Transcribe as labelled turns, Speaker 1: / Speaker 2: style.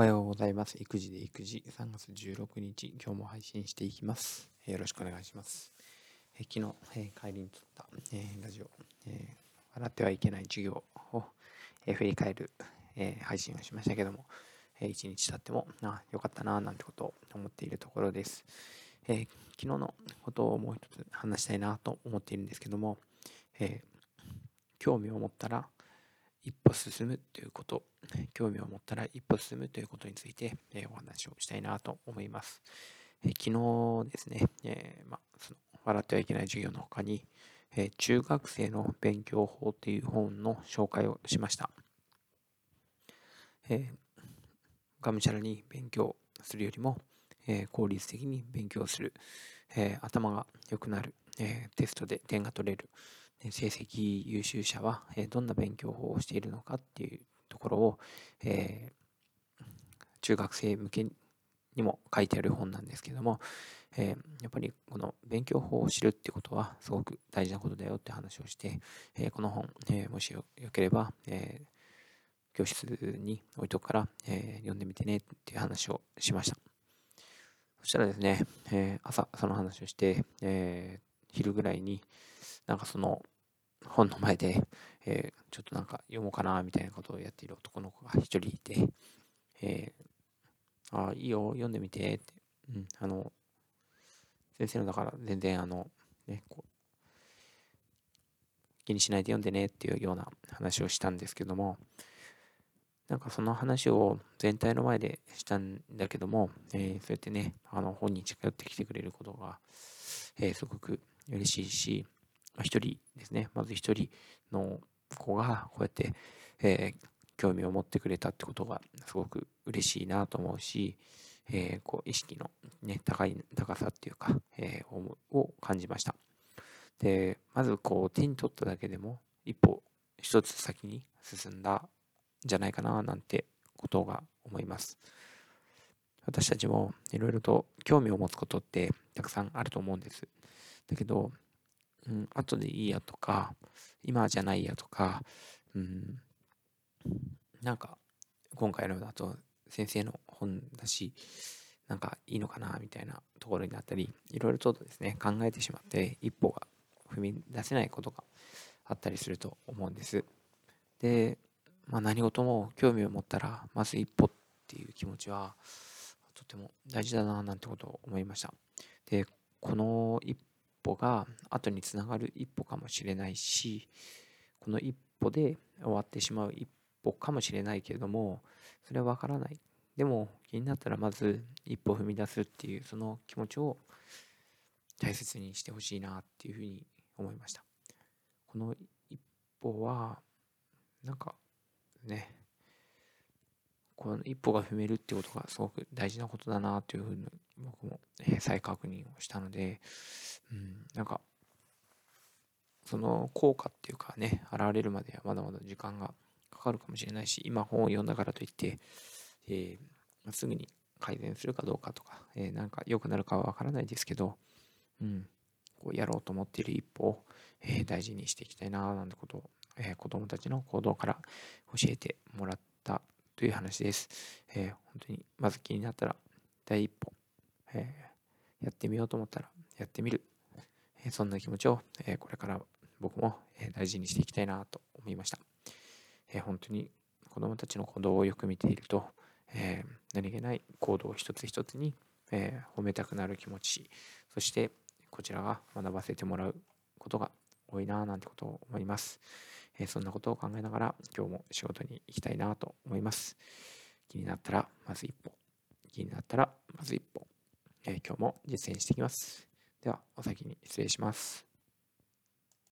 Speaker 1: おはようございます。育児で育児3月16日、今日も配信していきます。よろしくお願いします。え昨日、え帰りに撮った、えラジオ、え笑ってはいけない授業を、え振り返る、え配信をしましたけども、え1日経っても、あ、よかったな、なんてことを思っているところです。え昨日のことをもう一つ話したいなと思っているんですけども、え興味を持ったら、一歩進むということ、興味を持ったら一歩進むということについて、えお話をしたいなと思います。え昨日ですね、え、ま、その笑ってはいけない授業の他に、え中学生の勉強法という本の紹介をしました。え、がむしゃらに勉強するよりも、え、効率的に勉強する、え、頭が良くなる、えテストで点が取れる、成績優秀者はどんな勉強法をしているのかっていうところを、えー、中学生向けにも書いてある本なんですけども、えー、やっぱりこの勉強法を知るってことはすごく大事なことだよって話をして、えー、この本、えもしよければ、え教室に置いとくから、え読んでみてねっていう話をしました。そしたらですね、え朝その話をして、え昼ぐらいになんかその本の前で、えー、ちょっとなんか読もうかなみたいなことをやっている男の子が一人いて、えー、あいいよ、読んでみてって、うん、あの、先生のだから全然あの、ね、こう、気にしないで読んでねっていうような話をしたんですけども、なんかその話を全体の前でしたんだけども、えー、そうやってね、あの本に近寄ってきてくれることが、えー、すごく嬉しいし、一人ですね、まず一人の子がこうやって、えー、興味を持ってくれたってことがすごく嬉しいなと思うし、えー、こう意識の、ね、高い高さっていうか、えー、を感じました。で、まずこう手に取っただけでも一歩一つ先に進んだんじゃないかななんてことが思います。私たちもいろいろと興味を持つことってたくさんあると思うんです。だけど、うん、後でいいやとか、今じゃないやとか、うん、なんか、今回のだと先生の本だし、なんかいいのかなみたいなところになったり、いろいろとですね、考えてしまって一歩が踏み出せないことがあったりすると思うんです。で、まあ、何事も興味を持ったら、まず一歩っていう気持ちは、とても大事だななんてことを思いました。で、この一歩が後につながる一歩かもしれないしこの一歩で終わってしまう一歩かもしれないけれどもそれはわからない。でも気になったらまず一歩踏み出すっていうその気持ちを大切にしてほしいなっていうふうに思いました。この一歩はなんかねこの一歩が踏めるってことがすごく大事なことだなというふうに僕も、え再確認をしたので、うん、なんかその効果っていうかね現れるまではまだまだ時間がかかるかもしれないし今本を読んだからといって、えー、すぐに改善するかどうかとか、えー、なんか良くなるかはわからないですけど、うん、こうやろうと思っている一歩を、えー、大事にしていきたいななんてことを、えー、子供たちの行動から教えてもらったという話です。えー、本当にまず気になったら第一歩、え、やってみようと思ったらやってみる、え、そんな気持ちを、えこれから僕も、え大事にしていきたいなと思いました。え本当に子供たちの行動をよく見ていると、え何気ない行動一つ一つに、え褒めたくなる気持ちそしてこちらが学ばせてもらうことが多いななんてことを思います。えそんなことを考えながら今日も仕事に行きたいなと思います。気になったらまず一歩。気になったらまず一歩。え今日も実践していきます。では、お先に失礼します。